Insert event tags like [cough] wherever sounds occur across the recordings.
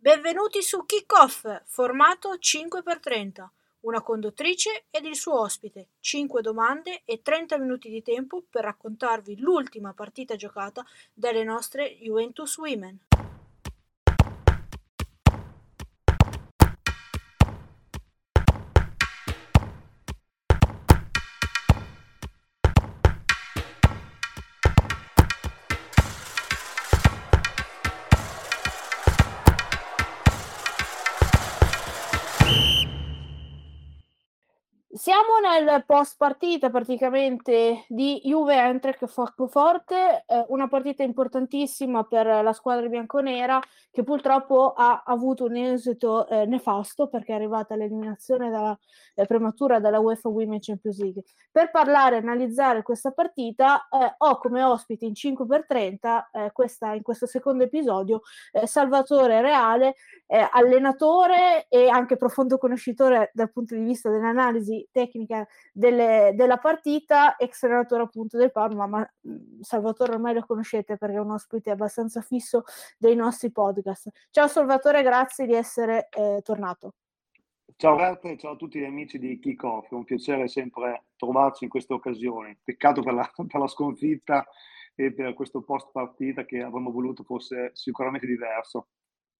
Benvenuti su Kick-Off, formato 5x30. Una conduttrice ed il suo ospite, 5 domande e 30 minuti di tempo per raccontarvi l'ultima partita giocata dalle nostre Juventus Women. Siamo nel post partita praticamente di Juve Entrec Francoforte, eh, una partita importantissima per la squadra bianconera che purtroppo ha avuto un esito eh, nefasto perché è arrivata l'eliminazione dalla, eh, prematura dalla UEFA Women Champions League. Per parlare e analizzare questa partita eh, ho come ospite in 5x30 eh, questa, in questo secondo episodio eh, Salvatore Reale, allenatore e anche profondo conoscitore dal punto di vista dell'analisi tecnica delle, della partita, ex allenatore appunto del Parma, ma Salvatore ormai lo conoscete perché è un ospite abbastanza fisso dei nostri podcast. Ciao Salvatore, grazie di essere eh, tornato. Ciao Roberto e ciao a tutti gli amici di Kickoff, è un piacere sempre trovarci in queste occasioni. Peccato per la, [laughs] per la sconfitta e per questo post partita che avremmo voluto fosse sicuramente diverso.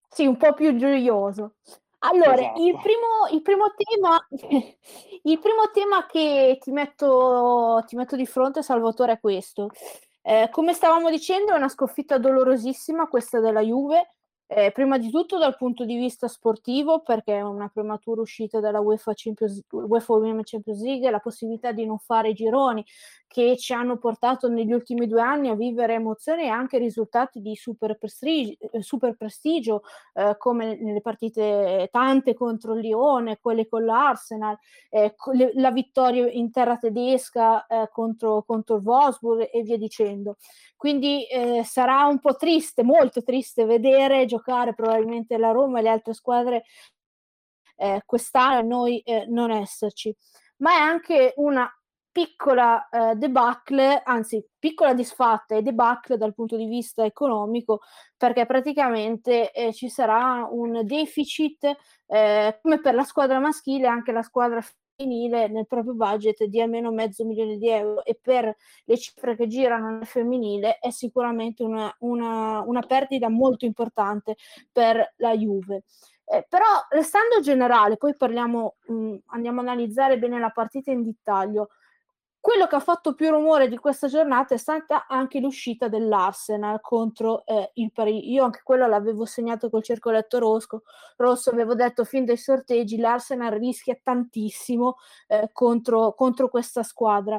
Sì, un po' più gioioso. Allora, esatto. il, primo, il, primo tema, [laughs] il primo tema che ti metto, ti metto di fronte, Salvatore, è questo. Eh, come stavamo dicendo, è una sconfitta dolorosissima questa della Juve, eh, prima di tutto dal punto di vista sportivo, perché è una prematura uscita dalla UEFA, Champions, UEFA Women's Champions League, la possibilità di non fare gironi che ci hanno portato negli ultimi due anni a vivere emozioni e anche risultati di super prestigio, eh, super prestigio eh, come nelle partite tante contro il Lione, quelle con l'Arsenal, eh, la vittoria in terra tedesca eh, contro, contro il Wolfsburg e via dicendo. Quindi eh, sarà un po' triste, molto triste vedere giocare probabilmente la Roma e le altre squadre eh, quest'anno e noi eh, non esserci. Ma è anche una piccola eh, debacle, anzi piccola disfatta e debacle dal punto di vista economico, perché praticamente eh, ci sarà un deficit eh, come per la squadra maschile, anche la squadra nel proprio budget di almeno mezzo milione di euro e per le cifre che girano nel femminile è sicuramente una, una, una perdita molto importante per la Juve. Eh, però restando generale, poi parliamo, mh, andiamo a analizzare bene la partita in dettaglio. Quello che ha fatto più rumore di questa giornata è stata anche l'uscita dell'Arsenal contro eh, il Parigi. Io anche quello l'avevo segnato col circoletto rosso, rosso avevo detto fin dai sorteggi l'Arsenal rischia tantissimo eh, contro, contro, questa squadra.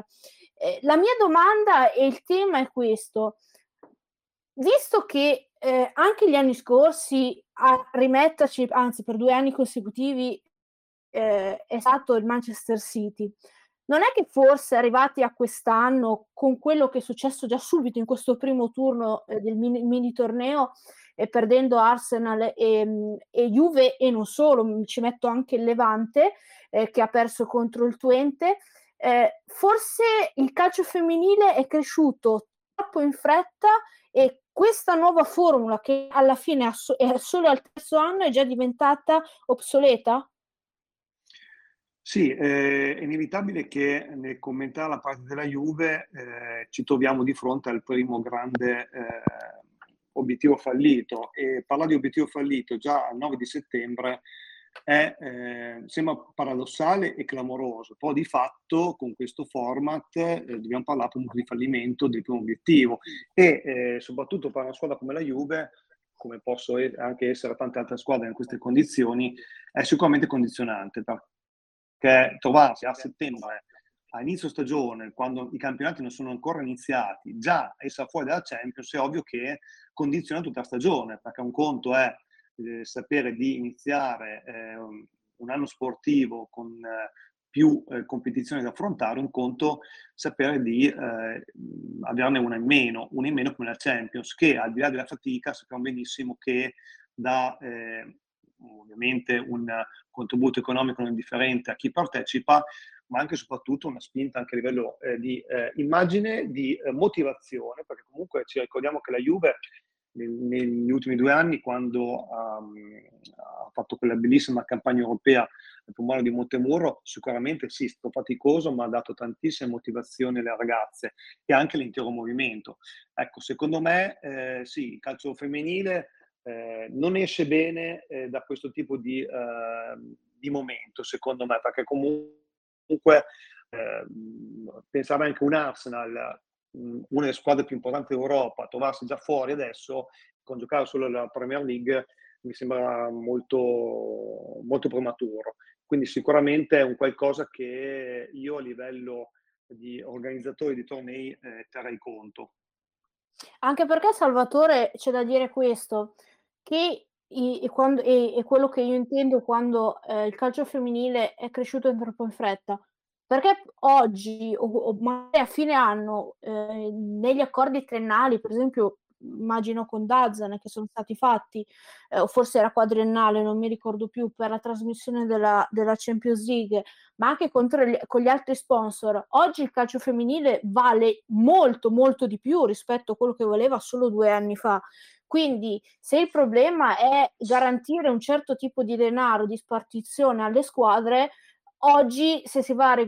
Eh, la mia domanda e il tema è questo. Visto che eh, anche gli anni scorsi a rimetterci, anzi per due anni consecutivi, eh, è stato il Manchester City, non è che forse arrivati a quest'anno con quello che è successo già subito in questo primo turno eh, del mini, mini torneo e perdendo Arsenal e, mm, e, Juve e non solo, ci metto anche il Levante eh, che ha perso contro il Twente, eh, forse il calcio femminile è cresciuto troppo in fretta e questa nuova formula che alla fine è solo al terzo anno è già diventata obsoleta? Sì, eh, è inevitabile che nel commentare la parte della Juve eh, ci troviamo di fronte al primo grande eh, obiettivo fallito. E parlare di obiettivo fallito già al 9 di settembre è, eh, sembra paradossale e clamoroso, però di fatto con questo format eh, dobbiamo parlare comunque di fallimento del primo obiettivo. E soprattutto per una squadra come la Juve come posso anche essere tante altre squadre in queste condizioni, è sicuramente condizionante che trovarsi a settembre, a inizio stagione, quando i campionati non sono ancora iniziati, già essere fuori dalla Champions, è ovvio che condiziona tutta la stagione, perché un conto è eh, sapere di iniziare eh, un anno sportivo con eh, più eh, competizioni da affrontare, un conto sapere di eh, averne una in meno, una in meno come la Champions, che al di là della fatica sappiamo benissimo che da eh, ovviamente un contributo economico non indifferente a chi partecipa, ma anche e soprattutto una spinta anche a livello eh, di eh, immagine, di eh, motivazione, perché comunque ci ricordiamo che la Juve negli ultimi due anni quando um, ha fatto quella bellissima campagna europea al Pomone di Montemuro, sicuramente sì, è stato faticoso, ma ha dato tantissime motivazioni alle ragazze e anche all'intero movimento. Ecco, secondo me sì, il calcio femminile eh, non esce bene eh, da questo tipo di, eh, di, momento, secondo me, perché comunque eh, pensare anche un Arsenal, una delle squadre più importanti d'Europa, trovarsi già fuori adesso, con giocare solo la Premier League, mi sembra molto, molto prematuro. Quindi sicuramente è un qualcosa che io a livello di organizzatori di tornei eh, terrei conto. Anche perché Salvatore c'è da dire questo, che i, e, quando, e, e, quello che io intendo quando eh, il calcio femminile è cresciuto troppo in fretta. Perché oggi, o, o magari a fine anno, eh, negli accordi triennali, per esempio, immagino con Dazan, che sono stati fatti, eh, o forse era quadriennale, non mi ricordo più, per la trasmissione della, della Champions League, ma anche gli, con gli altri sponsor, oggi il calcio femminile vale molto, molto di più rispetto a quello che valeva solo due anni fa. Quindi se il problema è garantire un certo tipo di denaro, di spartizione alle squadre, oggi se si va a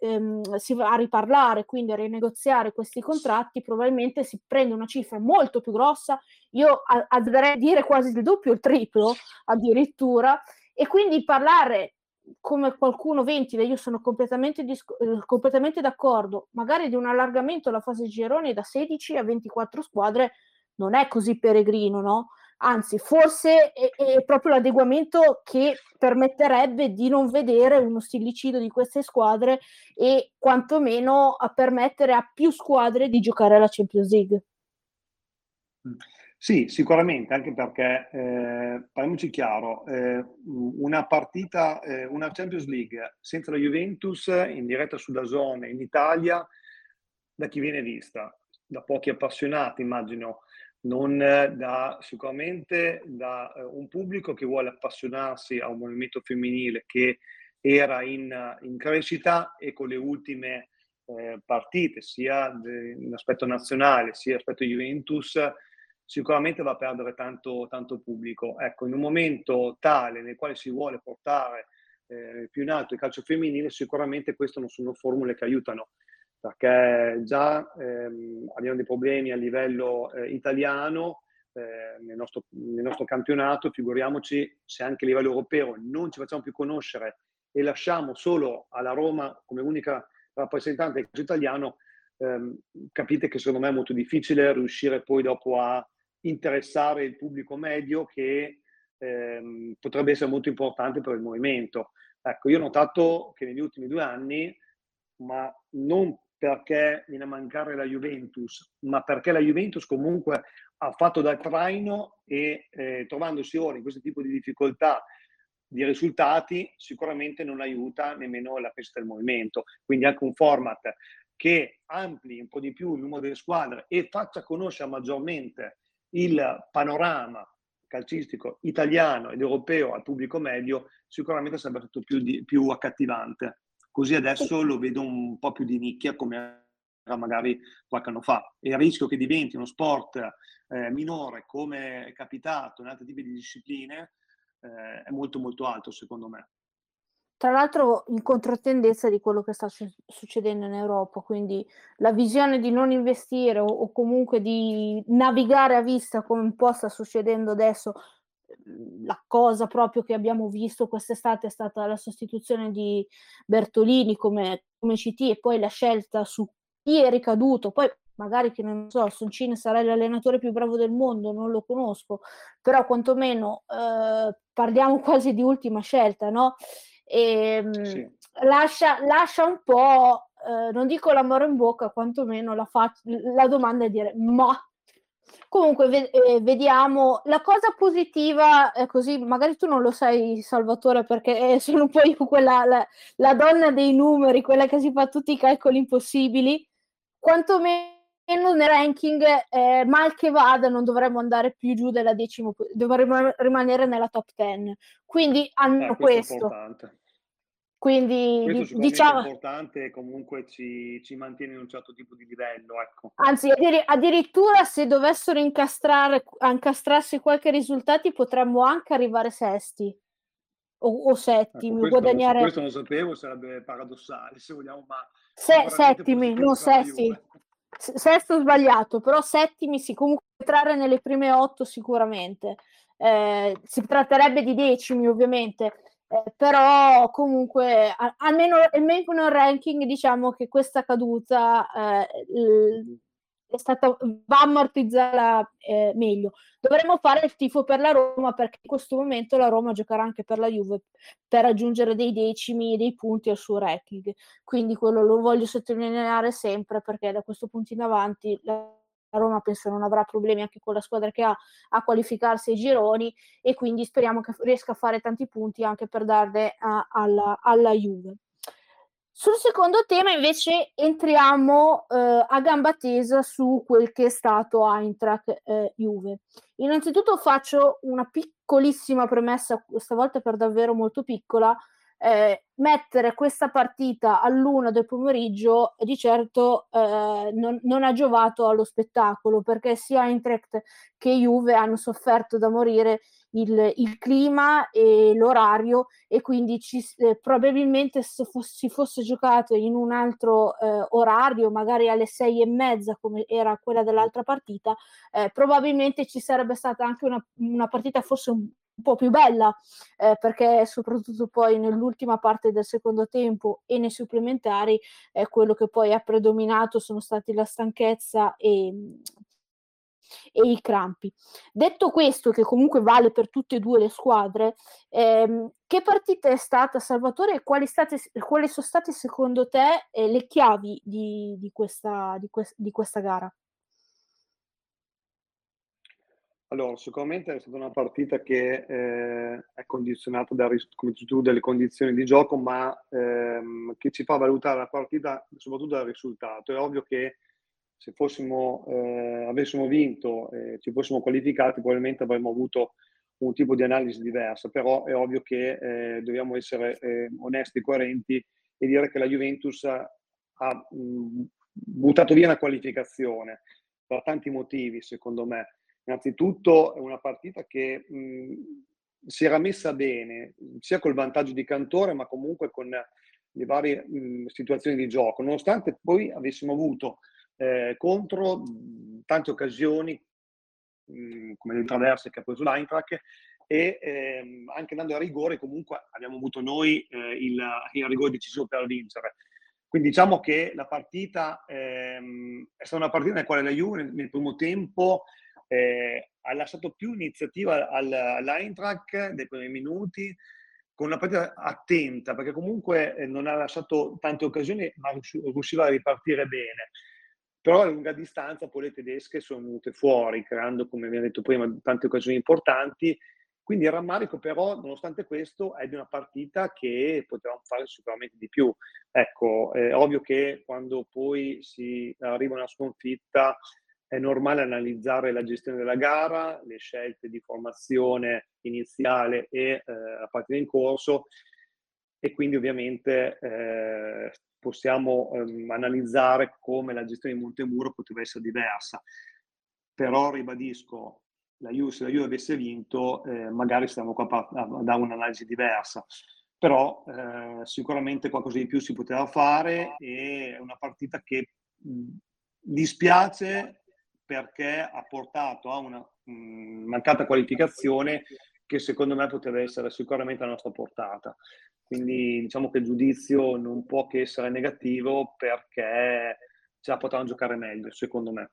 ehm, si va a riparlare, quindi a rinegoziare questi contratti, probabilmente si prende una cifra molto più grossa, io a, dire quasi il doppio, il triplo addirittura, e quindi parlare come qualcuno ventila, io sono completamente, disc- eh, completamente d'accordo, magari di un allargamento alla fase gironi da 16 a 24 squadre non è così peregrino, no? Anzi, forse è, è, proprio l'adeguamento che permetterebbe di non vedere uno stillicidio di queste squadre e quantomeno a permettere a più squadre di giocare alla Champions League. Sì, sicuramente, anche perché, eh, parliamoci chiaro, eh, una partita, eh, una Champions League senza la Juventus in diretta su Dazone in Italia, da chi viene vista? Da pochi appassionati, immagino, non da, sicuramente da uh, un pubblico che vuole appassionarsi a un movimento femminile che era in, in crescita e con le ultime eh, partite, sia in aspetto nazionale sia aspetto Juventus, sicuramente va a perdere tanto, tanto pubblico. Ecco, in un momento tale nel quale si vuole portare eh, più in alto il calcio femminile, sicuramente queste non sono formule che aiutano perché già ehm, abbiamo dei problemi a livello eh, italiano eh, nel, nostro, nel, nostro, campionato, figuriamoci se anche a livello europeo non ci facciamo più conoscere e lasciamo solo alla Roma come unica rappresentante del calcio italiano, ehm, capite che secondo me è molto difficile riuscire poi dopo a interessare il pubblico medio che ehm, potrebbe essere molto importante per il movimento. Ecco, io ho notato che negli ultimi due anni, ma non perché viene a mancare la Juventus, ma perché la Juventus comunque ha fatto da traino e eh, trovandosi ora in questo tipo di difficoltà di risultati sicuramente non aiuta nemmeno la crescita del movimento. Quindi anche un format che ampli un po' di più il numero delle squadre e faccia conoscere maggiormente il panorama calcistico italiano ed europeo al pubblico medio, sicuramente sarebbe tutto più, più accattivante. Così adesso lo vedo un po' più di nicchia come era magari qualche anno fa. E il rischio che diventi uno sport eh, minore come è capitato in altri tipi di discipline eh, è molto molto alto secondo me. Tra l'altro in controtendenza di quello che sta su- succedendo in Europa, quindi la visione di non investire o, o comunque di navigare a vista come un po' sta succedendo adesso la cosa proprio che abbiamo visto quest'estate è stata la sostituzione di Bertolini come, come CT e poi la scelta su chi è ricaduto, poi magari che non so, Soncini sarà l'allenatore più bravo del mondo, non lo conosco, però quantomeno eh, parliamo [laughs] quasi di ultima scelta, no? E, ehm, sì. lascia, lascia un po', eh, non dico l'amore in bocca, quantomeno la, fa- la domanda è dire, ma Comunque ve- eh, vediamo la cosa positiva, è così magari tu non lo sai Salvatore perché eh, [laughs] sono poi quella la, la, donna dei numeri, quella che si fa tutti i calcoli impossibili, quantomeno nel ranking eh, mal che vada non dovremmo andare più giù della decima, dovremmo rimanere nella top 10. Quindi hanno eh, questo. questo Quindi Questo diciamo è importante comunque ci, ci, mantiene in un certo tipo di livello. Ecco. Anzi, addirittura se dovessero incastrare, incastrarsi qualche risultato potremmo anche arrivare sesti o, o settimi, ecco, questo, guadagnare... Questo non sapevo, sarebbe paradossale se vogliamo, ma... Se, settimi, non sesti. Sesto sbagliato, però settimi sì, comunque entrare nelle prime otto sicuramente. Eh, si tratterebbe di decimi ovviamente, eh, però comunque almeno, almeno nel ranking diciamo che questa caduta eh, è stata, va ammortizzata eh, meglio. Dovremmo fare il tifo per la Roma perché in questo momento la Roma giocherà anche per la Juve per raggiungere dei decimi dei punti al suo ranking. Quindi quello lo voglio sottolineare sempre perché da questo punto in avanti la Roma penso non avrà problemi anche con la squadra che ha a qualificarsi ai gironi e quindi speriamo che riesca a fare tanti punti anche per darle a, alla, alla Juve. Sul secondo tema invece entriamo eh, a gamba tesa su quel che è stato Eintracht eh, Juve. Innanzitutto faccio una piccolissima premessa, stavolta per davvero molto piccola, eh, mettere questa partita all'una del pomeriggio di certo eh, non, non, ha giovato allo spettacolo perché sia Eintracht che Juve hanno sofferto da morire il, il clima e l'orario e quindi ci, eh, probabilmente se si fosse giocato in un altro eh, orario, magari alle sei e mezza come era quella dell'altra partita, eh, probabilmente ci sarebbe stata anche una, una partita forse un, po' più bella eh, perché soprattutto poi nell'ultima parte del secondo tempo e nei supplementari eh, quello che poi ha predominato sono stati la stanchezza e e i crampi. Detto questo, che comunque vale per tutte e due le squadre, ehm, che partita è stata Salvatore e quali, state, quali sono state secondo te eh, le chiavi di, di, questa, di, que- di questa gara? Allora, sicuramente è stata una partita che eh, è condizionata da, come tu, dalle condizioni di gioco, ma ehm, che ci fa valutare la partita soprattutto dal risultato. È ovvio che se fossimo, eh, avessimo vinto e ci fossimo qualificati, probabilmente avremmo avuto un tipo di analisi diversa, però è ovvio che eh, dobbiamo essere eh, onesti e coerenti e dire che la Juventus ha, mh, buttato via una qualificazione per tanti motivi, secondo me. Innanzitutto è una partita che mh, si era messa bene, sia col vantaggio di Cantore, ma comunque con le varie mh, situazioni di gioco, nonostante poi avessimo avuto eh, contro tante occasioni, mh, come le traverse che ha preso l'Eintracht, e ehm, anche andando a rigore comunque abbiamo avuto noi eh, il, il, rigore decisivo per vincere. Quindi diciamo che la partita ehm, è stata una partita nella quale la Juve nel, nel primo tempo eh, ha lasciato più iniziativa al, all'Eintracht nei primi minuti, con una partita attenta, perché comunque eh, non ha lasciato tante occasioni, ma riusciva a ripartire bene però a lunga distanza poi le tedesche sono venute fuori, creando, come ho detto prima, tante occasioni importanti. Quindi il rammarico però, nonostante questo, è di una partita che potevamo fare sicuramente di più. Ecco, è ovvio che quando poi si arriva a una sconfitta è normale analizzare la gestione della gara, le scelte di formazione iniziale e eh, la partita in corso e quindi ovviamente eh, possiamo ehm, analizzare come la gestione di Montemuro poteva essere diversa. Però ribadisco, la Juve, se la Juve avesse vinto, eh, magari stiamo qua a, dare un'analisi diversa. Però eh, sicuramente qualcosa di più si poteva fare e è una partita che mh, dispiace perché ha portato a una mh, mancata qualificazione che secondo me poteva essere sicuramente a nostra portata. Quindi diciamo che il giudizio non può che essere negativo perché ce la potevano giocare meglio, secondo me.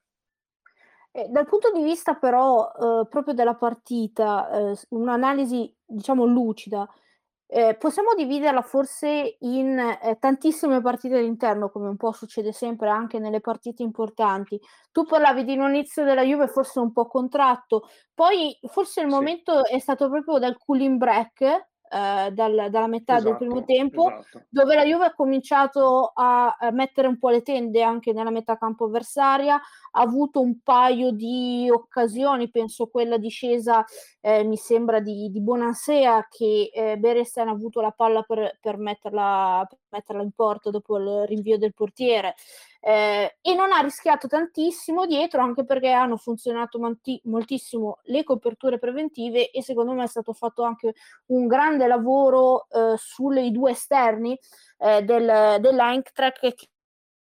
Eh, dal punto di vista però eh, proprio della partita, eh, un'analisi diciamo lucida, eh, possiamo dividerla forse in eh, tantissime partite all'interno, come un po' succede sempre anche nelle partite importanti. Tu parlavi di un inizio della Juve forse un po' contratto, poi forse il sì. momento è stato proprio dal cooling break eh, dal, dalla metà esatto, del primo tempo, esatto. dove la Juve ha cominciato a, mettere un po' le tende anche nella metà campo avversaria, ha avuto un paio di occasioni, penso quella discesa eh, mi sembra di, di Bonansea che eh, Beresten ha avuto la palla per, per, metterla, metterla in porto dopo il rinvio del portiere. Eh, e non ha rischiato tantissimo dietro anche perché hanno funzionato manti- moltissimo le coperture preventive e secondo me è stato fatto anche un grande lavoro eh, sui due esterni eh, del, dell'Eintracht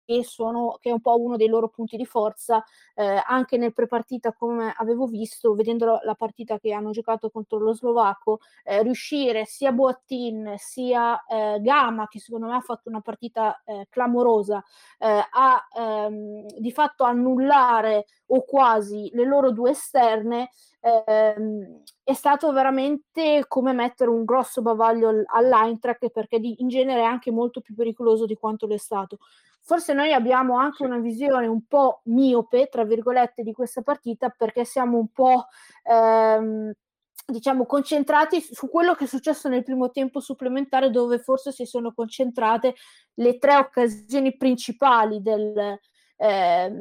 che sono, che è un po' uno dei loro punti di forza eh, anche nel prepartita come avevo visto vedendo la partita che hanno giocato contro lo Slovacco eh, riuscire sia Boattin sia eh, Gama che secondo me ha fatto una partita eh, clamorosa eh, a ehm, di fatto annullare o quasi le loro due esterne ehm, è stato veramente come mettere un grosso bavaglio all'Eintracht perché di, in genere è anche molto più pericoloso di quanto lo è stato forse noi abbiamo anche una visione un po' miope, tra virgolette, di questa partita perché siamo un po' ehm, diciamo concentrati su quello che è successo nel primo tempo supplementare dove forse si sono concentrate le tre occasioni principali del, eh,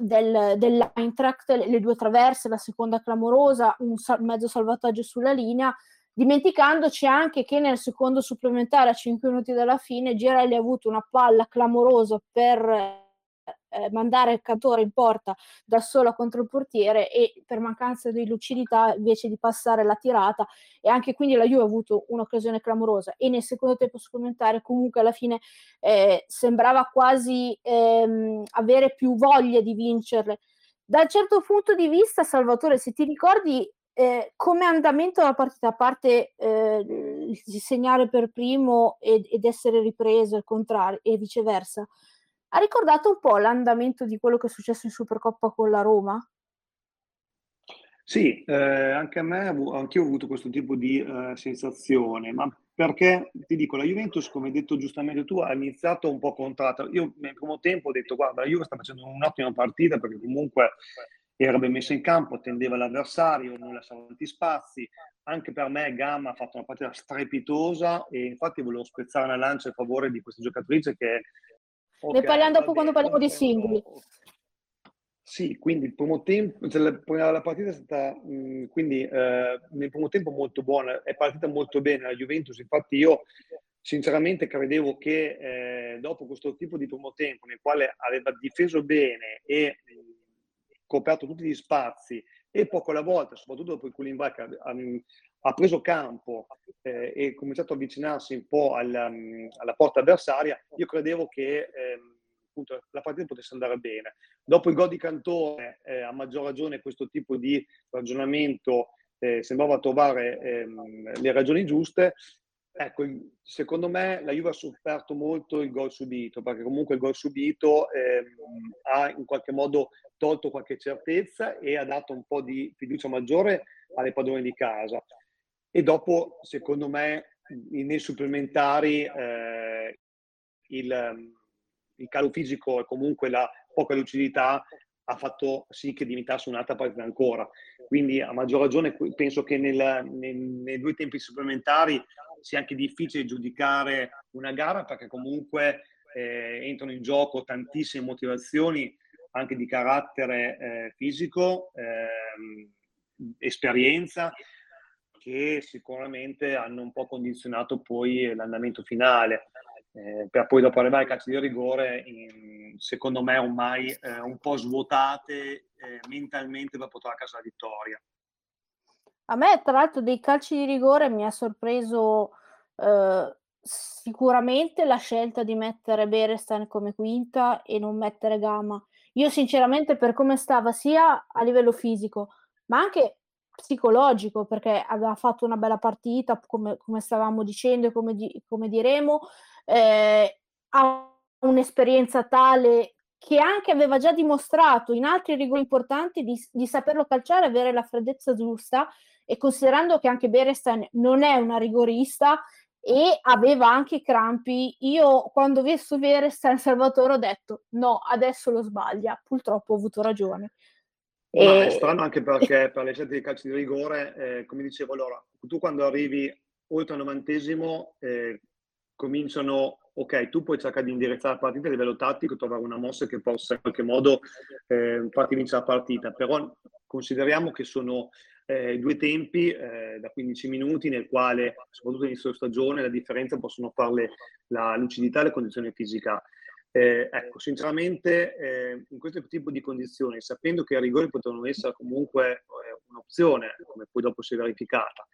del, dell'Eintracht, le due traverse, la seconda clamorosa, un sal- mezzo salvataggio sulla linea dimenticandoci anche che nel secondo supplementare a 5 minuti dalla fine Girelli ha avuto una palla clamorosa per eh, mandare il cantore in porta da sola contro il portiere e per mancanza di lucidità invece di passare la tirata e anche quindi la Juve ha avuto un'occasione clamorosa. E nel secondo tempo supplementare comunque alla fine eh, sembrava quasi ehm, avere più voglia di vincerle. Dal certo punto di vista Salvatore se ti ricordi eh, come andamento della partita, a parte eh, segnare per primo ed, ed essere ripreso e viceversa, ha ricordato un po' l'andamento di quello che è successo in Supercoppa con la Roma? Sì, eh, anche a me, anche io ho avuto questo tipo di eh, sensazione, ma perché ti dico, la Juventus, come hai detto giustamente tu, ha iniziato un po' contratta. Io nel primo tempo ho detto, guarda, la Juve sta facendo un'ottima partita perché comunque era ben messo in campo, attendeva l'avversario, non lasciava tanti spazi. Anche per me Gamma ha fatto una partita strepitosa e infatti volevo spezzare una lancia a favore di questa giocatrice che... Okay, ne parliamo dopo quando parliamo di singoli. Sì, quindi il primo tempo, cioè la, la, partita è stata mh, quindi eh, nel primo tempo molto buona, è partita molto bene la Juventus, infatti io sinceramente credevo che eh, dopo questo tipo di primo tempo nel quale aveva difeso bene e coperto tutti gli spazi e poco alla volta, soprattutto dopo cooling break, ha, preso campo eh, e cominciato a avvicinarsi un po' alla, alla porta avversaria, io credevo che eh, appunto, la partita potesse andare bene. Dopo il gol di Cantone, eh, a maggior ragione questo tipo di ragionamento eh, sembrava trovare ehm, le ragioni giuste. Ecco, secondo me la Juve ha sofferto molto il gol subito, perché comunque il gol subito ehm, ha in qualche modo tolto qualche certezza e ha dato un po' di fiducia maggiore alle padrone di casa. E dopo, secondo me, nei supplementari eh, il, il calo fisico e comunque la poca lucidità ha fatto sì che diventasse un'altra partita ancora. Quindi a maggior ragione penso che nel, nel, nei due tempi supplementari sia anche difficile giudicare una gara perché comunque eh, entrano in gioco tantissime motivazioni anche di carattere eh, fisico, eh, esperienza, che sicuramente hanno un po' condizionato poi l'andamento finale. Eh, per poi dopo arrivare ai calci di rigore, in, secondo me ormai eh, un po' svuotate eh, mentalmente per portare a casa la vittoria. A me, tra l'altro, dei calci di rigore mi ha sorpreso eh, sicuramente la scelta di mettere Berestan come quinta e non mettere Gama. Io sinceramente per come stava sia a livello fisico, ma anche psicologico, perché aveva fatto una bella partita, come, come stavamo dicendo e come, di, come diremo, eh, ha un'esperienza tale che anche aveva già dimostrato in altri rigori importanti di, di saperlo calciare, avere la freddezza giusta e considerando che anche Berestan non è una rigorista, e aveva anche crampi. Io quando ho visto San Salvatore ho detto no, adesso lo sbaglia. Purtroppo ho avuto ragione. Ma e... è strano anche perché per le scelte di calcio di rigore, eh, come dicevo allora, tu quando arrivi oltre al novantesimo eh, cominciano, ok, tu puoi cercare di indirizzare la partita a livello tattico, trovare una mossa che possa in qualche modo eh, farti vincere la partita, però consideriamo che sono eh, due tempi eh, da 15 minuti nel quale, soprattutto della stagione, la differenza possono farle la lucidità e la condizione fisica. Eh, ecco, sinceramente, eh, in questo tipo di condizioni, sapendo che i rigori potevano essere comunque eh, un'opzione, come poi dopo si è verificata,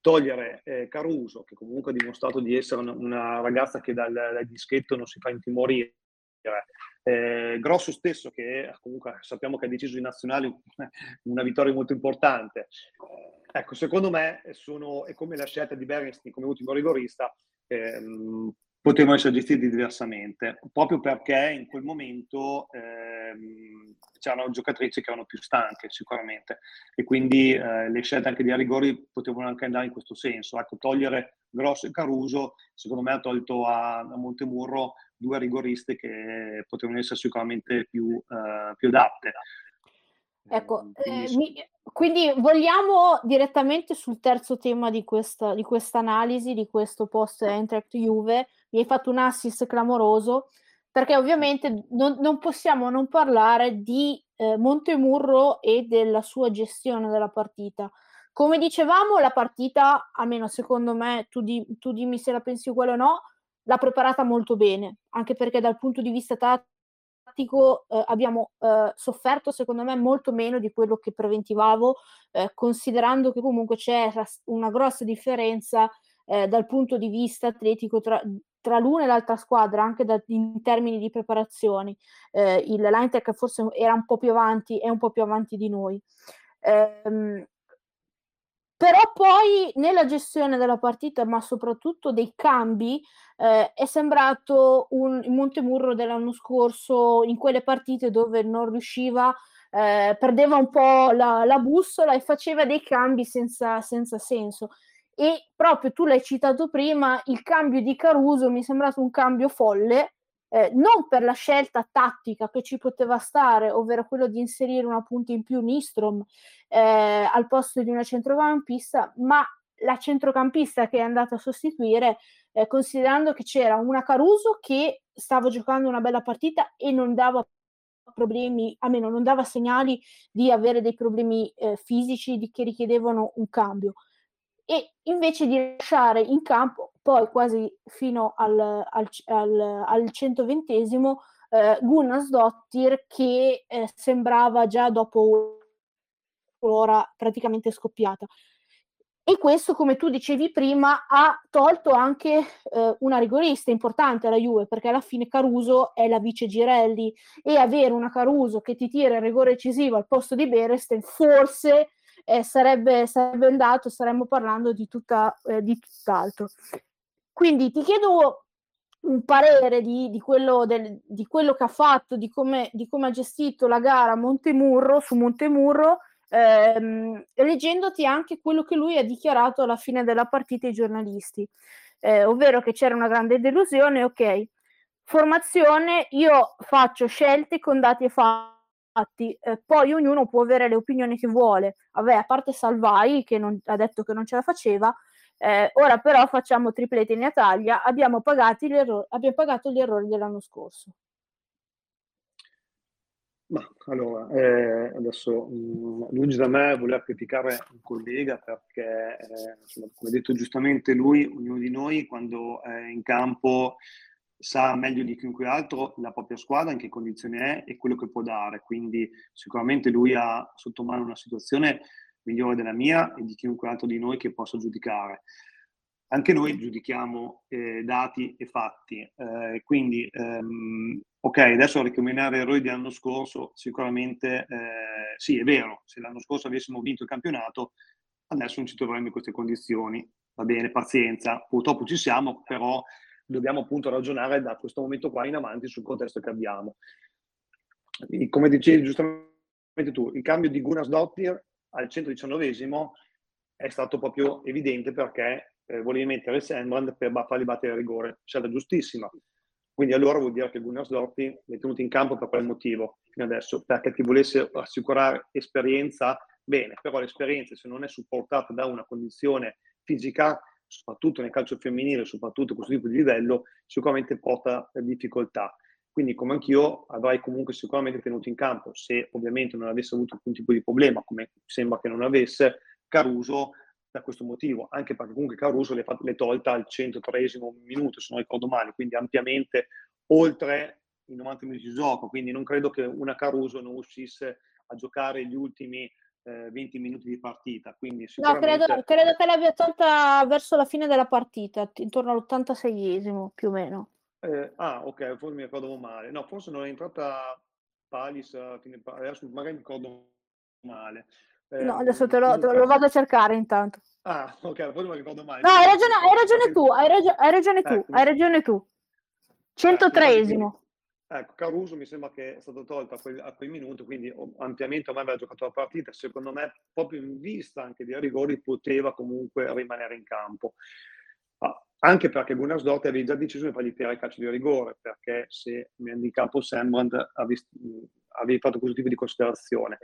togliere eh, Caruso, che comunque ha dimostrato di essere una, una ragazza che dal, dal, dischetto non si fa intimorire, eh, Grosso stesso, che comunque sappiamo che ha deciso in nazionale [laughs] una vittoria molto importante. ecco, secondo me sono, è come la scelta di Bernstein come ultimo rigorista, ehm, potevano essere gestiti diversamente, proprio perché in quel momento ehm, c'erano giocatrici che erano più stanche sicuramente e quindi eh, le scelte anche di rigori potevano anche andare in questo senso. Ecco, togliere Grosso e Caruso secondo me ha tolto a, a Montemurro due rigoriste che potevano essere sicuramente più, eh, più adatte. Ecco, quindi, eh, mi, quindi, vogliamo direttamente sul terzo tema di questa, di analisi, di questo post Eintracht Juve, mi hai fatto un assist clamoroso, perché ovviamente non, non possiamo non parlare di eh, Montemurro e della sua gestione della partita. Come dicevamo, la partita, almeno secondo me, tu, di, tu dimmi se la pensi uguale o no, l'ha preparata molto bene, anche perché dal punto di vista tattico eh, abbiamo eh, sofferto secondo me molto meno di quello che preventivavo, eh, considerando che comunque c'è una grossa differenza eh, dal punto di vista atletico tra, tra l'una e l'altra squadra, anche da, in termini di preparazioni. Eh, il Linetech forse era un po' più avanti, è un po' più avanti di noi. Ehm, però poi nella gestione della partita, ma soprattutto dei cambi, eh, è sembrato un Montemurro dell'anno scorso in quelle partite dove non riusciva, eh, perdeva un po' la, la, bussola e faceva dei cambi senza, senza senso. E proprio tu l'hai citato prima, il cambio di Caruso mi è sembrato un cambio folle, eh, non per la scelta tattica che ci poteva stare, ovvero quello di inserire una punta in più Nistrom eh, al posto di una centrocampista, ma la centrocampista che è andata a sostituire, eh, considerando che c'era una Caruso che stava giocando una bella partita e non dava problemi, almeno non dava segnali di avere dei problemi eh, fisici di, che richiedevano un cambio e invece di lasciare in campo poi quasi fino al, al, al, al 120esimo eh, Gunnarsdottir che eh, sembrava già dopo un'ora praticamente scoppiata. E questo, come tu dicevi prima, ha tolto anche eh, una rigorista importante alla Juve, perché alla fine Caruso è la vice Girelli e avere una Caruso che ti tira il rigore decisivo al posto di Beresten forse eh, sarebbe, sarebbe andato, staremmo parlando di, tutta, eh, di tutt'altro. Quindi ti chiedo un parere di, di, quello del, di, quello che ha fatto, di come, di come ha gestito la gara Montemurro, su Montemurro, ehm, leggendoti anche quello che lui ha dichiarato alla fine della partita ai giornalisti, eh, ovvero che c'era una grande delusione, ok, formazione, io faccio scelte con dati e fatti fatti, eh, poi ognuno può avere le opinioni che vuole. Vabbè, a parte Salvai che non, ha detto che non ce la faceva, eh, ora però facciamo triplete in Italia, abbiamo, abbiamo pagato gli errori dell'anno scorso. Ma allora, eh, adesso mh, mm, lungi da me voler criticare un collega perché, eh, come ha detto giustamente lui, ognuno di noi quando è in campo sa meglio di chiunque altro la propria squadra, in che condizione è e quello che può dare. Quindi sicuramente lui ha sotto mano una situazione migliore della mia e di chiunque altro di noi che possa giudicare. Anche noi giudichiamo eh, dati e fatti, eh, quindi ehm, ok, adesso recriminare errori dell'anno scorso, sicuramente eh, sì, è vero, se l'anno scorso avessimo vinto il campionato, adesso non ci troveremmo in queste condizioni, va bene, pazienza, purtroppo ci siamo, però dobbiamo appunto ragionare da questo momento qua in avanti sul contesto che abbiamo. Come dicevi giustamente tu, il cambio di Gunas Dottir al 119esimo è stato proprio evidente perché eh, volevi mettere Sembrand per fargli battere il rigore, scelta giustissima. Quindi allora vuol dire che Gunnar Dottir l'hai tenuto in campo per quel motivo fino adesso, perché ti volesse assicurare esperienza, bene, però l'esperienza se non è supportata da una condizione fisica soprattutto nel calcio femminile, soprattutto questo tipo di livello, sicuramente porta difficoltà. Quindi, come anch'io, avrei comunque sicuramente tenuto in campo, se ovviamente non avesse avuto alcun tipo di problema, come sembra che non avesse, Caruso da questo motivo, anche perché comunque Caruso l'è, l'è tolta al 103 minuto, se non ricordo male, quindi ampiamente oltre i 90 minuti di gioco, quindi non credo che una Caruso non uscisse a giocare gli ultimi eh, 20 minuti di partita. Quindi sicuramente... No, credo, credo che l'abbia tolta verso la fine della partita, intorno all'86esimo più o meno. Eh, ah, ok, forse mi ricordo male. No, forse non è entrata Palis, adesso magari mi ricordo male. Eh, no, adesso te lo, te lo, vado a cercare intanto. Ah, ok, poi mi ricordo male. No, hai ragione, hai ragione tu, hai, ragio- hai ragione tu, ecco. hai ragione tu. 103esimo. Ecco, Caruso mi sembra che è stato tolto a quel, a quel minuto, quindi ampiamente ormai aveva giocato la partita. Secondo me, proprio in vista anche dei rigori, poteva comunque rimanere in campo. Ah, anche perché Gunnar Dort aveva già deciso di fargli tirare il calcio di rigore, perché se in campo Sembrand avevi fatto questo tipo di considerazione.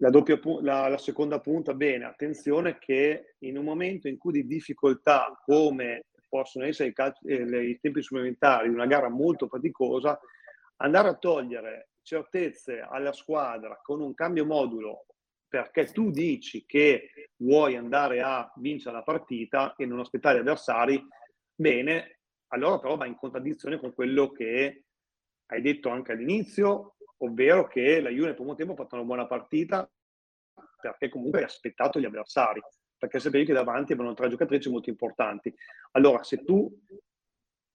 La, doppia, la, la, seconda punta, bene, attenzione che in un momento in cui di difficoltà come possono essere i, calci, eh, i tempi supplementari una gara molto faticosa, andare a togliere certezze alla squadra con un cambio modulo perché tu dici che vuoi andare a vincere la partita e non aspettare gli avversari, bene, allora però va in contraddizione con quello che hai detto anche all'inizio, ovvero che la Juve nel primo tempo ha fatto una buona partita perché comunque hai aspettato gli avversari, perché sapevi che davanti avevano tre giocatrici molto importanti. Allora, se tu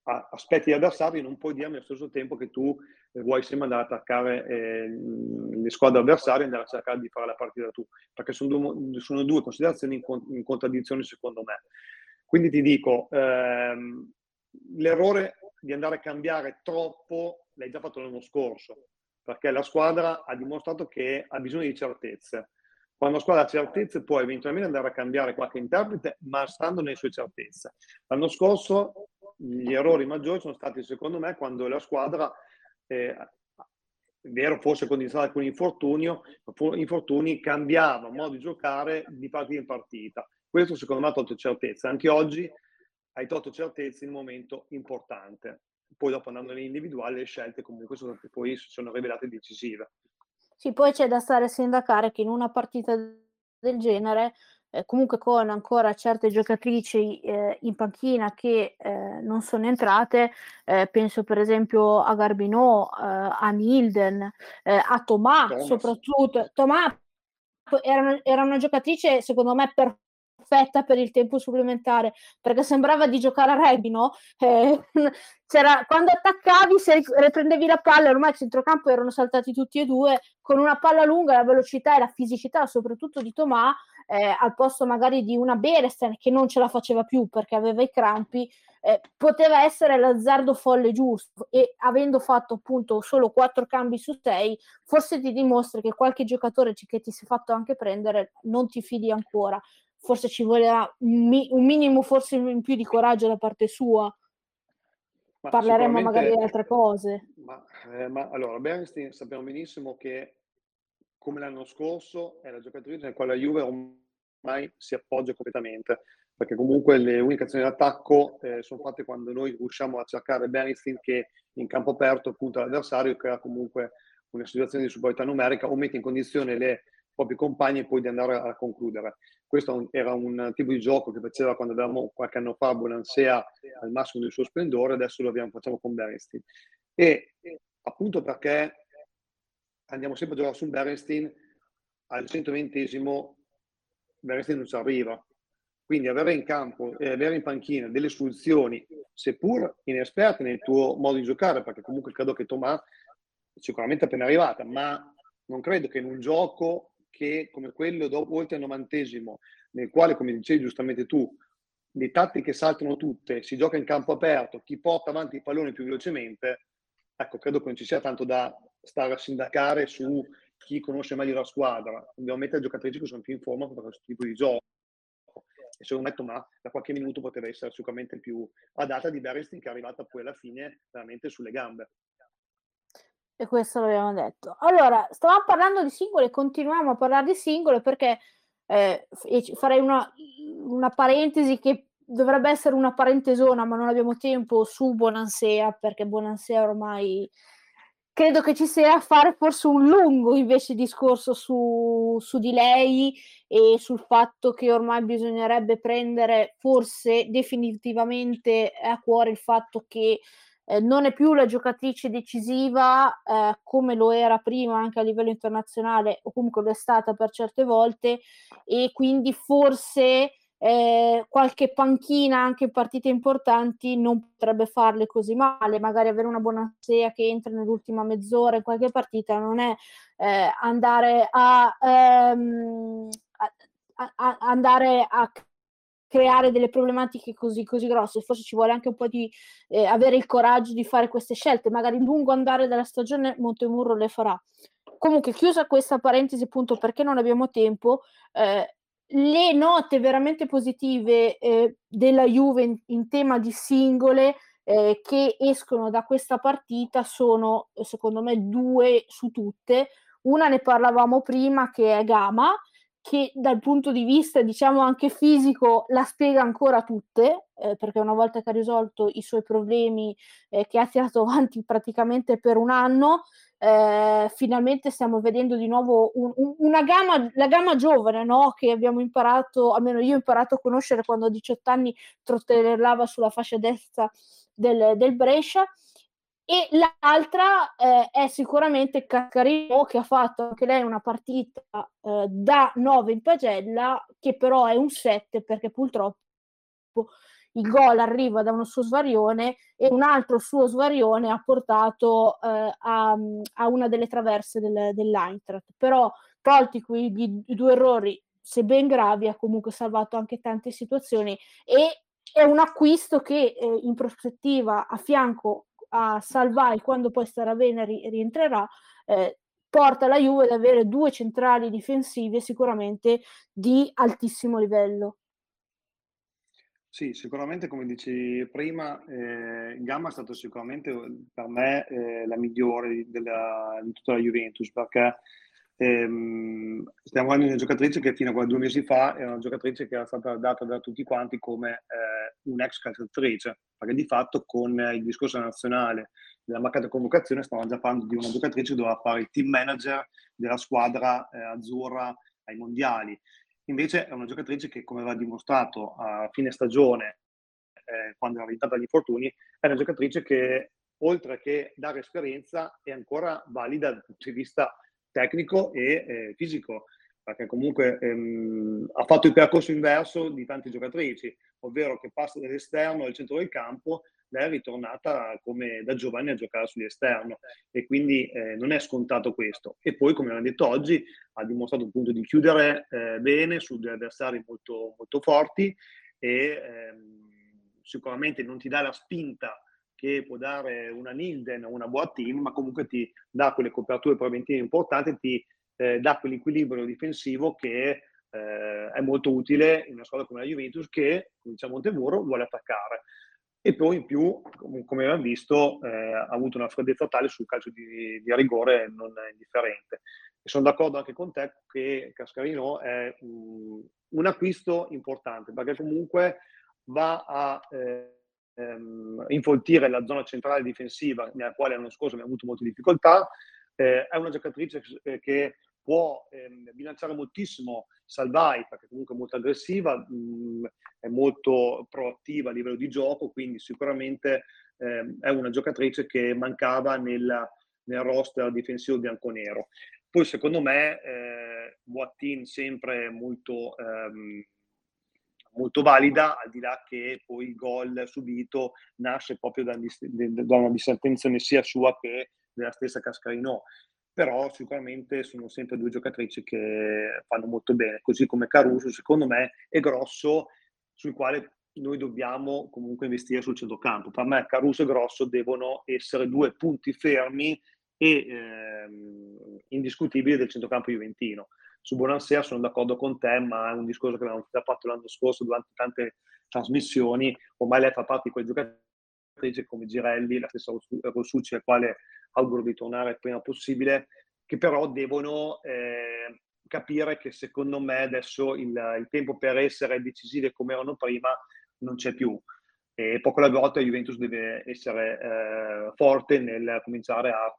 aspetti gli avversari, non puoi dire allo stesso tempo che tu vuoi sempre andare ad attaccare eh, le squadre avversarie e andare a cercare di fare la partita tu, perché sono due, sono due considerazioni in, in, contraddizione secondo me. Quindi ti dico, ehm, l'errore di andare a cambiare troppo l'hai già fatto l'anno scorso, perché la squadra ha dimostrato che ha bisogno di certezze. Quando la squadra ha certezze può eventualmente andare a cambiare qualche interprete, ma stando nelle sue certezze. L'anno scorso gli errori maggiori sono stati secondo me quando la squadra, eh, vero forse condizionata alcuni infortuni, cambiava modo di giocare di partita in partita. Questo secondo me ha tolto certezza. Anche oggi hai tolto certezza in un momento importante. Poi dopo andando nell'individuale le scelte comunque sono, poi sono rivelate decisive. Sì, poi c'è da stare a sindacare che in una partita del genere eh, comunque con ancora certe giocatrici eh, in panchina che eh, non sono entrate, eh, penso per esempio a Garbinò, eh, a Nilden, eh, a Tomà soprattutto. Tomà era una, era una giocatrice secondo me perfetta perfetta per il tempo supplementare perché sembrava di giocare a rugby, no? Eh, [laughs] quando attaccavi, se riprendevi la palla, ormai il centrocampo erano saltati tutti e due, con una palla lunga, la velocità e la fisicità, soprattutto di Tomà, eh, al posto magari di una Beresten che non ce la faceva più perché aveva i crampi, eh, poteva essere l'azzardo folle giusto e avendo fatto appunto solo quattro cambi su sei, forse ti dimostra che qualche giocatore che ti si è fatto anche prendere non ti fidi ancora forse ci voleva un, mi- un minimo forse in più di coraggio da parte sua. Ma Parleremo magari di altre cose. Ma, eh, ma allora, Bernstein sappiamo benissimo che come l'anno scorso è la giocatrice nella quale la Juve ormai si appoggia completamente, perché comunque le uniche azioni d'attacco eh, sono fatte quando noi riusciamo a cercare Bernstein che in campo aperto punta l'avversario, crea comunque una situazione di superiorità numerica o mette in condizione le propri compagni e poi di andare a concludere. Questo era un tipo di gioco che faceva quando avevamo qualche anno fa Bonansea al massimo del suo splendore, adesso lo abbiamo, facciamo con Berenstein. E appunto perché andiamo sempre a giocare su Berenstein, al 120esimo Berenstein non ci arriva. Quindi avere in campo e avere in panchina delle soluzioni, seppur inesperte nel tuo modo di giocare, perché comunque credo che Tomà sicuramente appena arrivata, ma non credo che in un gioco che come quello dopo, oltre al novantesimo, nel quale, come dicevi giustamente tu, le tattiche saltano tutte, si gioca in campo aperto, chi porta avanti il pallone più velocemente, ecco, credo che non ci sia tanto da stare a sindacare su chi conosce meglio la squadra. Dobbiamo mettere giocatrici che sono più in forma per questo tipo di gioco. E secondo me Tomà da qualche minuto poteva essere sicuramente più adatta di Berestin che è arrivata poi alla fine veramente sulle gambe. E questo l'abbiamo detto. Allora, stavamo parlando di singole, continuiamo a parlare di singole perché eh, farei una, una, parentesi che dovrebbe essere una parentesona, ma non abbiamo tempo su Bonansea, perché Bonansea ormai credo che ci sia a fare forse un lungo invece discorso su, su, di lei e sul fatto che ormai bisognerebbe prendere forse definitivamente a cuore il fatto che eh, non è più la giocatrice decisiva eh, come lo era prima anche a livello internazionale o comunque lo è stata per certe volte e quindi forse eh, qualche panchina anche in partite importanti non potrebbe farle così male, magari avere una buona Sea che entra nell'ultima mezz'ora in qualche partita non è eh, andare a, ehm, a, a, andare a creare delle problematiche così, così grosse, forse ci vuole anche un po' di eh, avere il coraggio di fare queste scelte, magari lungo andare della stagione Montemurro le farà. Comunque, chiusa questa parentesi, appunto perché non abbiamo tempo, eh, le note veramente positive eh, della Juve in, in, tema di singole eh, che escono da questa partita sono secondo me due su tutte. Una ne parlavamo prima che è Gama, che dal punto di vista diciamo anche fisico la spiega ancora tutte, eh, perché una volta che ha risolto i suoi problemi eh, che ha tirato [laughs] avanti praticamente per un anno, eh, finalmente stiamo vedendo di nuovo un, un, una gamma, la gamma giovane no? che abbiamo imparato, almeno io ho imparato a conoscere quando a 18 anni trottellava sulla fascia destra del, del Brescia. E l'altra eh, è sicuramente Caccarino che ha fatto anche lei una partita eh, da 9 in pagella, che però è un 7 perché purtroppo il gol arriva da uno suo svarione e un altro suo svarione ha portato eh, a, a, una delle traverse del, dell'Eintracht. Però tolti quei due errori, se ben gravi, ha comunque salvato anche tante situazioni e è un acquisto che eh, in prospettiva a fianco a Salvai quando poi starà bene ri- rientrerà eh, porta la Juve ad avere due centrali difensive sicuramente di altissimo livello. Sì, sicuramente come dici prima, eh, Gamma è stato sicuramente per me eh, la migliore della, di tutta la Juventus perché ehm, stiamo parlando di una giocatrice che fino a due mesi fa era una giocatrice che era stata data da tutti quanti come eh, un'ex calciatrice, perché di fatto con il discorso nazionale della mancata convocazione stavamo già parlando di una giocatrice che doveva fare il team manager della squadra eh, azzurra ai mondiali. Invece è una giocatrice che, come aveva dimostrato a fine stagione, eh, quando era rientrata dagli infortuni, è una giocatrice che, oltre che dare esperienza, è ancora valida dal punto di vista tecnico e eh, fisico, perché comunque ehm, ha fatto il percorso inverso di tante giocatrici, ovvero che passa dall'esterno al centro del campo lei è ritornata come da giovane a giocare sull'esterno e quindi eh, non è scontato questo. E poi, come abbiamo detto oggi, ha dimostrato appunto di chiudere eh, bene su degli avversari molto, molto forti e ehm, sicuramente non ti dà la spinta che può dare una Nilden o una Boattin, ma comunque ti dà quelle coperture preventive importanti, ti eh, dà quell'equilibrio difensivo che eh, è molto utile in una squadra come la Juventus che, come diciamo Montemuro, vuole attaccare e poi in più, come abbiamo visto, eh, ha avuto una freddezza tale sul calcio di, di rigore non indifferente. E sono d'accordo anche con te che Cascarino è un, un acquisto importante perché comunque va a eh, ehm, infoltire la zona centrale difensiva nella quale l'anno scorso abbiamo avuto molte difficoltà. Eh, è una giocatrice che può ehm, bilanciare moltissimo Salvai perché comunque è molto aggressiva, mh, è molto proattiva a livello di gioco, quindi sicuramente ehm, è una giocatrice che mancava nel, nel roster difensivo bianconero. Poi secondo me eh, Boattin sempre molto, ehm, molto valida, al di là che poi il gol subito nasce proprio da, da una disattenzione sia sua che della stessa Cascarino però sicuramente sono sempre due giocatrici che fanno molto bene, così come Caruso secondo me è grosso, sul quale noi dobbiamo comunque investire sul centrocampo. Per me Caruso e Grosso devono essere due punti fermi e ehm, indiscutibili del centrocampo juventino. Su Bonansea sono d'accordo con te, ma è un discorso che abbiamo già fatto l'anno scorso durante tante trasmissioni. Ormai lei fa parte di quei giocatrici come Girelli, la stessa Rossucci, al quale auguro di tornare il prima possibile, che però devono eh, capire che secondo me adesso il, il, tempo per essere decisive come erano prima non c'è più. E poco alla volta Juventus deve essere eh, forte nel cominciare a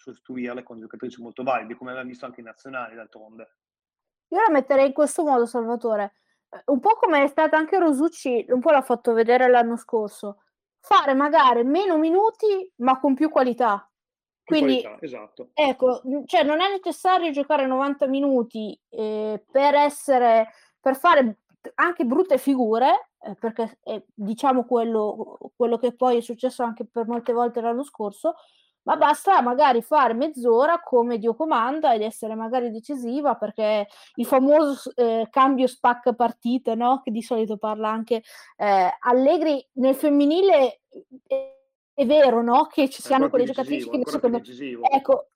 sostituirle con giocatrici molto valide, come abbiamo visto anche in nazionali d'altronde. Io la metterei in questo modo, Salvatore. Un po' come è stata anche Rosucci, un po' l'ha fatto vedere l'anno scorso. Fare magari meno minuti, ma con più qualità. Quindi, qualità, esatto. ecco, cioè non è necessario giocare 90 minuti eh, per essere, per fare anche brutte figure, eh, perché è diciamo quello, quello che poi è successo anche per molte volte l'anno scorso, ma basta magari fare mezz'ora come Dio comanda ed essere magari decisiva perché il famoso eh, cambio spac partite, no? che di solito parla anche eh, Allegri nel femminile è, è vero no? che ci siano quelle giocatrici che secondo ecco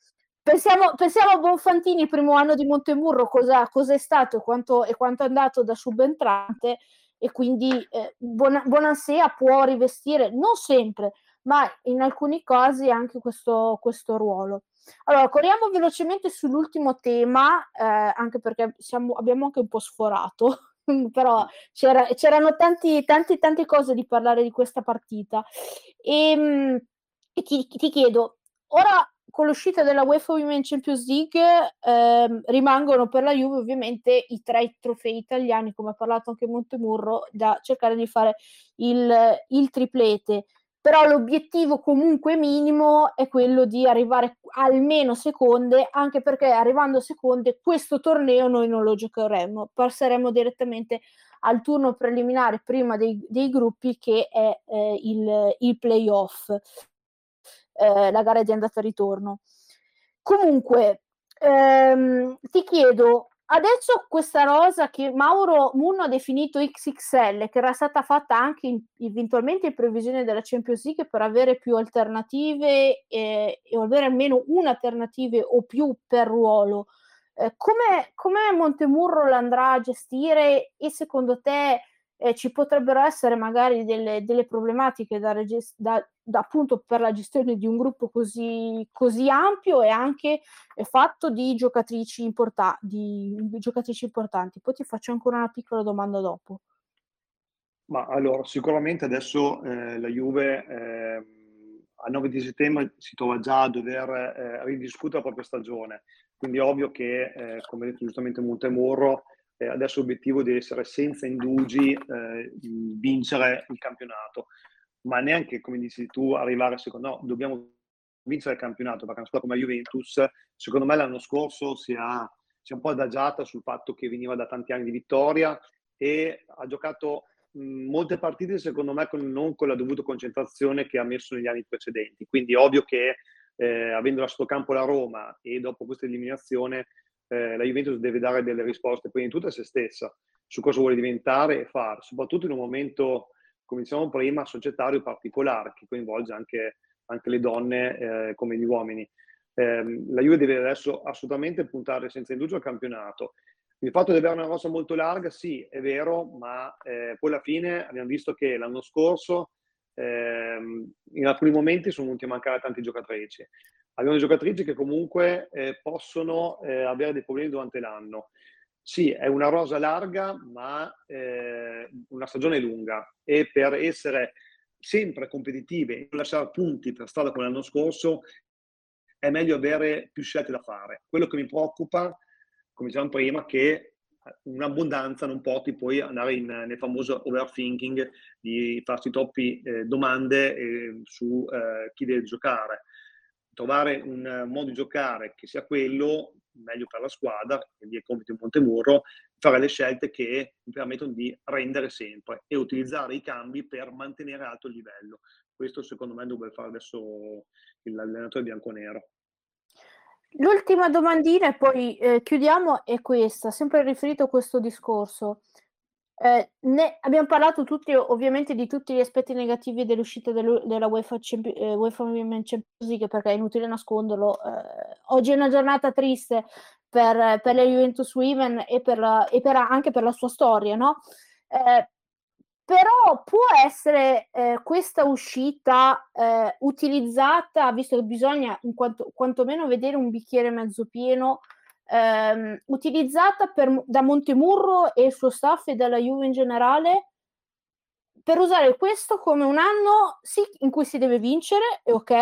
Pensiamo, pensiamo, a Bonfantini primo anno di Montemurro, cosa, cosa è stato e quanto, e quanto, è andato da subentrante e quindi eh, Bonansea può rivestire, non sempre, ma in alcuni casi anche questo, questo ruolo. Allora, corriamo velocemente sull'ultimo tema, eh, anche perché siamo, abbiamo anche un po' sforato, [laughs] però c'era, c'erano tanti, tanti, tante cose di parlare di questa partita. E, ehm, e ti, ti, chiedo, ora con l'uscita della UEFA Women Champions League eh, rimangono per la Juve ovviamente i tre trofei italiani, come ha parlato anche Montemurro, da cercare di fare il, il triplete però l'obiettivo comunque minimo è quello di arrivare almeno seconde, anche perché arrivando seconde questo torneo noi non lo giocheremo, passeremo direttamente al turno preliminare prima dei, dei gruppi che è eh, il, il playoff, eh, la gara di andata e ritorno. Comunque, ehm, ti chiedo, Adesso questa rosa che Mauro Munno ha definito XXL, che era stata fatta anche in, eventualmente in previsione della Champions League per avere più alternative eh, e avere almeno un'alternativa o più per ruolo, eh, come, come Montemurro l'andrà a gestire? E secondo te eh, ci potrebbero essere magari delle, delle problematiche da, da, da, appunto per la gestione di un gruppo così, così ampio e anche fatto di giocatrici, importa- di, giocatrici importanti. Poi ti faccio ancora una piccola domanda dopo. Ma allora, sicuramente adesso eh, la Juve eh, a 9 di settembre si trova già a dover eh, ridiscutere la propria stagione, quindi ovvio che, eh, come ha detto giustamente Montemorro, eh, adesso l'obiettivo deve essere senza indugi eh, vincere il campionato, ma neanche, come dici tu, arrivare secondo, no, dobbiamo vincere il campionato, perché una squadra come la Juventus, secondo me l'anno scorso si, ha, si è un po' adagiata sul fatto che veniva da tanti anni di vittoria e ha giocato molte partite, secondo me, con, non con la dovuta concentrazione che ha messo negli anni precedenti. Quindi è ovvio che eh, avendo lasciato campo la Roma e dopo questa eliminazione eh, la Juventus deve dare delle risposte prima di tutto a se stessa su cosa vuole diventare e fare, soprattutto in un momento, come dicevamo prima, societario particolare che coinvolge anche, anche le donne eh, come gli uomini. Eh, la Juve deve adesso assolutamente puntare senza indugio al campionato. Il fatto di avere una rosa molto larga, sì, è vero, ma eh, poi alla fine abbiamo visto che l'anno scorso ehm, in alcuni momenti sono venuti a mancare tanti giocatrici abbiamo giocatrici che comunque eh, possono eh, avere dei problemi durante l'anno. Sì, è una rosa larga, ma eh, una stagione lunga e per essere sempre competitive e lasciare punti per strada come l'anno scorso è meglio avere più scelte da fare. Quello che mi preoccupa, come dicevamo prima, è che un'abbondanza non porti poi andare in, nel famoso overthinking di farsi troppe eh, domande eh, su chi deve giocare trovare un modo di giocare che sia quello meglio per la squadra, quindi è compito di Montemurro, fare le scelte che mi permettono di rendere sempre e utilizzare i cambi per mantenere alto il livello. Questo secondo me dovrebbe fare adesso l'allenatore bianconero. L'ultima domandina e poi eh, chiudiamo è questa, sempre riferito a questo discorso. Eh, ne abbiamo parlato tutti, ovviamente, di tutti gli aspetti negativi dell'uscita del, della UEFA, Champi- eh, UEFA Women Champions League perché è inutile nasconderlo. Eh, oggi è una giornata triste per, per la Juventus Women e, per la, e per, anche per la sua storia, no? Eh, però può essere eh, questa uscita eh, utilizzata, visto che bisogna in quanto, quantomeno vedere un bicchiere mezzo pieno, ehm, utilizzata per, da Montemurro e il suo staff e dalla Juve in generale per usare questo come un anno sì, in cui si deve vincere, è ok,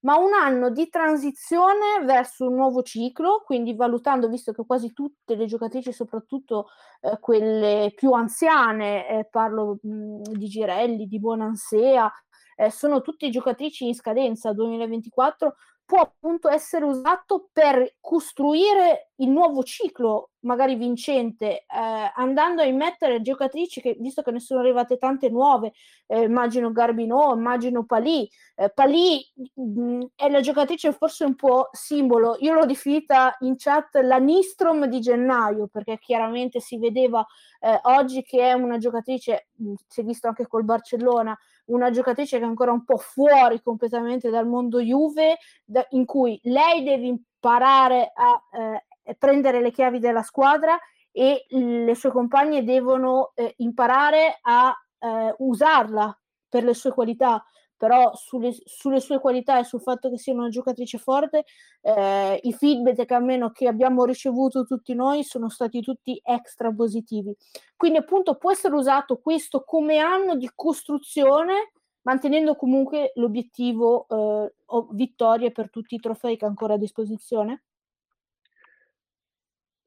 ma un anno di transizione verso un nuovo ciclo, quindi valutando, visto che quasi tutte le giocatrici, soprattutto eh, quelle più anziane, eh, parlo mh, di Girelli, di Bonansea, eh, sono tutte giocatrici in scadenza 2024, può appunto essere usato per costruire il nuovo ciclo, magari vincente, eh, andando a immettere giocatrici che, visto che ne sono arrivate tante nuove, eh, immagino Garbino, immagino Palì, eh, Palì mh, mm, è la giocatrice forse un po' simbolo, io l'ho definita in chat la Nistrom di gennaio, perché chiaramente si vedeva eh, oggi che è una giocatrice, mh, mm, si è visto anche col Barcellona, una giocatrice che è ancora un po' fuori completamente dal mondo Juve, da, in cui lei deve imparare a eh, prendere le chiavi della squadra e le sue compagne devono eh, imparare a eh, usarla per le sue qualità però sulle, sulle, sue qualità e sul fatto che sia una giocatrice forte, eh, i feedback almeno che abbiamo ricevuto tutti noi sono stati tutti extra positivi. Quindi appunto può essere usato questo come anno di costruzione, mantenendo comunque l'obiettivo eh, vittorie per tutti i trofei che ha ancora a disposizione?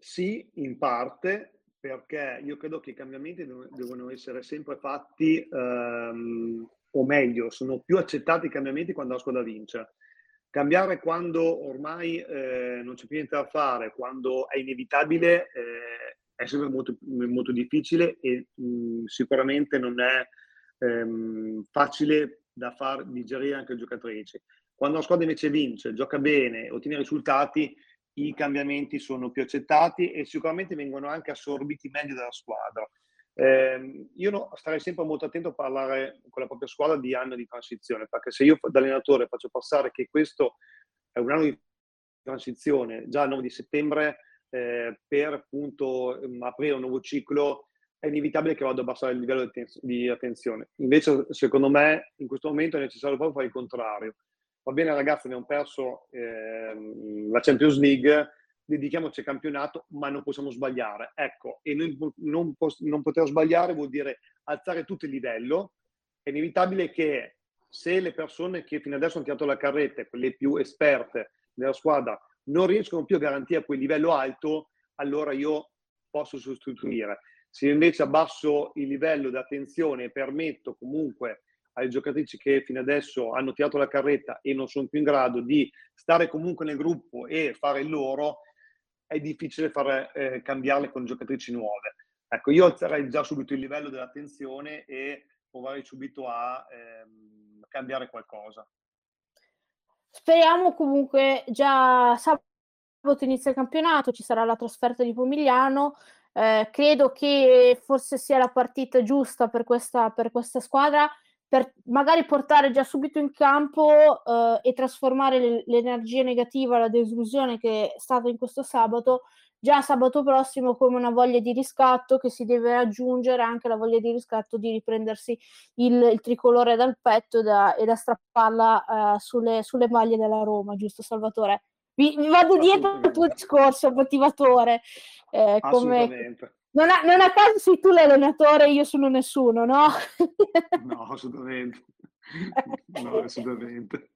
Sì, in parte, perché io credo che i cambiamenti devono essere sempre fatti ehm, o meglio, sono più accettati i cambiamenti quando la squadra vince. Cambiare quando ormai eh, non c'è più niente da fare, quando è inevitabile, eh, è sempre molto, molto difficile e mh, mm, sicuramente non è ehm, facile da far digerire anche ai giocatrici. Quando la squadra invece vince, gioca bene, ottiene risultati, i cambiamenti sono più accettati e sicuramente vengono anche assorbiti meglio dalla squadra. Eh, io no, starei sempre molto attento a parlare con la propria squadra di anno di transizione, perché se io da allenatore faccio passare che questo è un anno di transizione, già il 9 di settembre, eh, per appunto um, aprire un nuovo ciclo, è inevitabile che vado a abbassare il livello di, attenzione. Invece, secondo me, in questo momento è necessario proprio fare il contrario. Va bene, ragazzi, abbiamo perso eh, la Champions League, dedichiamoci al campionato, ma non possiamo sbagliare. Ecco, e non, non, non poter sbagliare vuol dire alzare tutto il livello. È inevitabile che se le persone che fino adesso hanno tirato la carretta, quelle più esperte della squadra, non riescono più a garantire quel livello alto, allora io posso sostituire. Se invece abbasso il livello di attenzione e permetto comunque alle giocatrici che fino adesso hanno tirato la carretta e non sono più in grado di stare comunque nel gruppo e fare il loro, è difficile far eh, cambiarle con giocatrici nuove. Ecco, io alzerei già subito il livello dell'attenzione e provarei subito a ehm, cambiare qualcosa. Speriamo comunque già sabato inizia il campionato, ci sarà la trasferta di Pomigliano. Eh, credo che forse sia la partita giusta per questa, per questa squadra per magari portare già subito in campo eh, e trasformare l'energia negativa, la delusione che è stata in questo sabato, già sabato prossimo come una voglia di riscatto che si deve aggiungere anche la voglia di riscatto di riprendersi il, il tricolore dal petto da, e da strapparla uh, sulle, sulle, maglie della Roma, giusto Salvatore? Vi, vi vado dietro il tuo discorso motivatore. Eh, come, non a, non a caso sei tu l'allenatore, io sono nessuno, no? no, assolutamente. [laughs] No, assolutamente.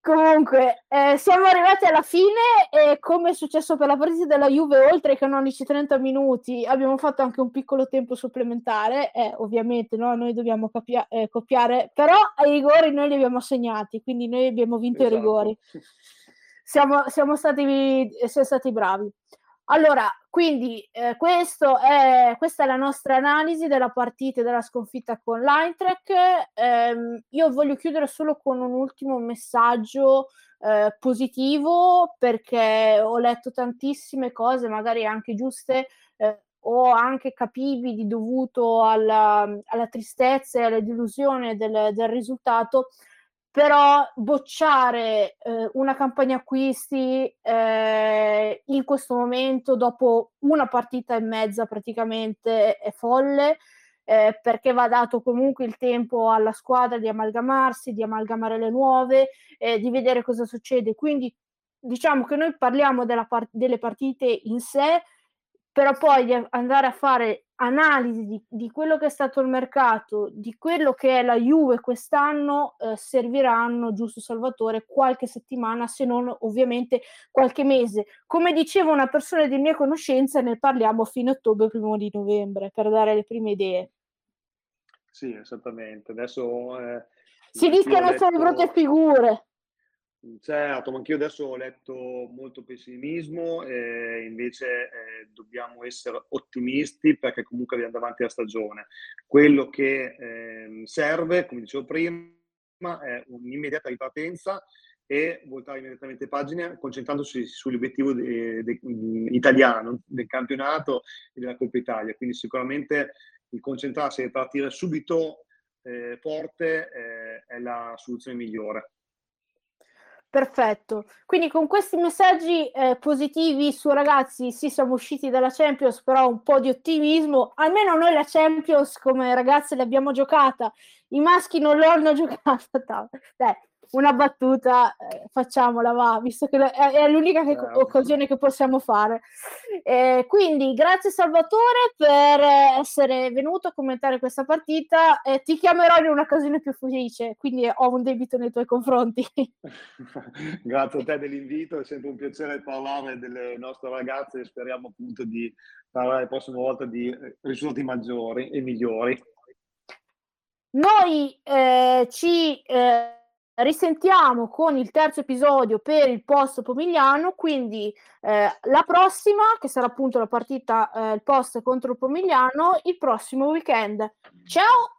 Comunque, eh, siamo arrivati alla fine e come è successo per la partita della Juve, oltre ai canonici 30 minuti, abbiamo fatto anche un piccolo tempo supplementare, eh, ovviamente no? noi dobbiamo capia- eh, copiare, però ai rigori noi li abbiamo segnati, quindi noi abbiamo vinto esatto. i rigori. Siamo, siamo, stati, siamo stati bravi. Allora, quindi eh, è, questa è la nostra analisi della partita e della sconfitta con l'Eintracht. Eh, io voglio chiudere solo con un ultimo messaggio eh, positivo perché ho letto tantissime cose, magari anche giuste eh, o anche capibili dovuto alla, alla tristezza e alla delusione del, del risultato però bocciare eh, una campagna acquisti eh, in questo momento dopo una partita e mezza praticamente è folle eh, perché va dato comunque il tempo alla squadra di amalgamarsi, di amalgamare le nuove, eh, di vedere cosa succede. Quindi diciamo che noi parliamo part- delle partite in sé però poi andare a fare analisi di, di, quello che è stato il mercato, di quello che è la Juve quest'anno, eh, serviranno, giusto Salvatore, qualche settimana, se non ovviamente qualche mese. Come diceva una persona di mia conoscenza, ne parliamo fine ottobre, primo di novembre, per dare le prime idee. Sì, esattamente. Adesso... Eh, si rischiano letto... solo brutte figure. Certo, ma anch'io adesso ho letto molto pessimismo, e invece eh, dobbiamo essere ottimisti perché comunque abbiamo davanti la stagione. Quello che eh, serve, come dicevo prima, è un'immediata ripartenza e voltare immediatamente pagina concentrandosi sull'obiettivo de, de, italiano del campionato e della Coppa Italia. Quindi sicuramente il concentrarsi e partire subito eh, forte eh, è la soluzione migliore. Perfetto. Quindi con questi messaggi eh, positivi su ragazzi, sì, siamo usciti dalla Champions, però un po' di ottimismo. Almeno noi la Champions come ragazze l'abbiamo giocata, i maschi non l'hanno [laughs] giocata. Dai, una battuta, eh, facciamola, va, visto che è, l'unica che, occasione che possiamo fare. Eh, quindi grazie Salvatore per essere venuto a commentare questa partita. Eh, ti chiamerò in un'occasione più felice, quindi ho un debito nei tuoi confronti. [laughs] grazie a te dell'invito, è sempre un piacere parlare delle nostre ragazze e speriamo appunto di parlare la prossima volta di risultati maggiori e migliori. Noi eh, ci eh, risentiamo con il terzo episodio per il post Pomigliano, quindi eh, la prossima, che sarà appunto la partita, eh, il post contro il Pomigliano, il prossimo weekend. Ciao!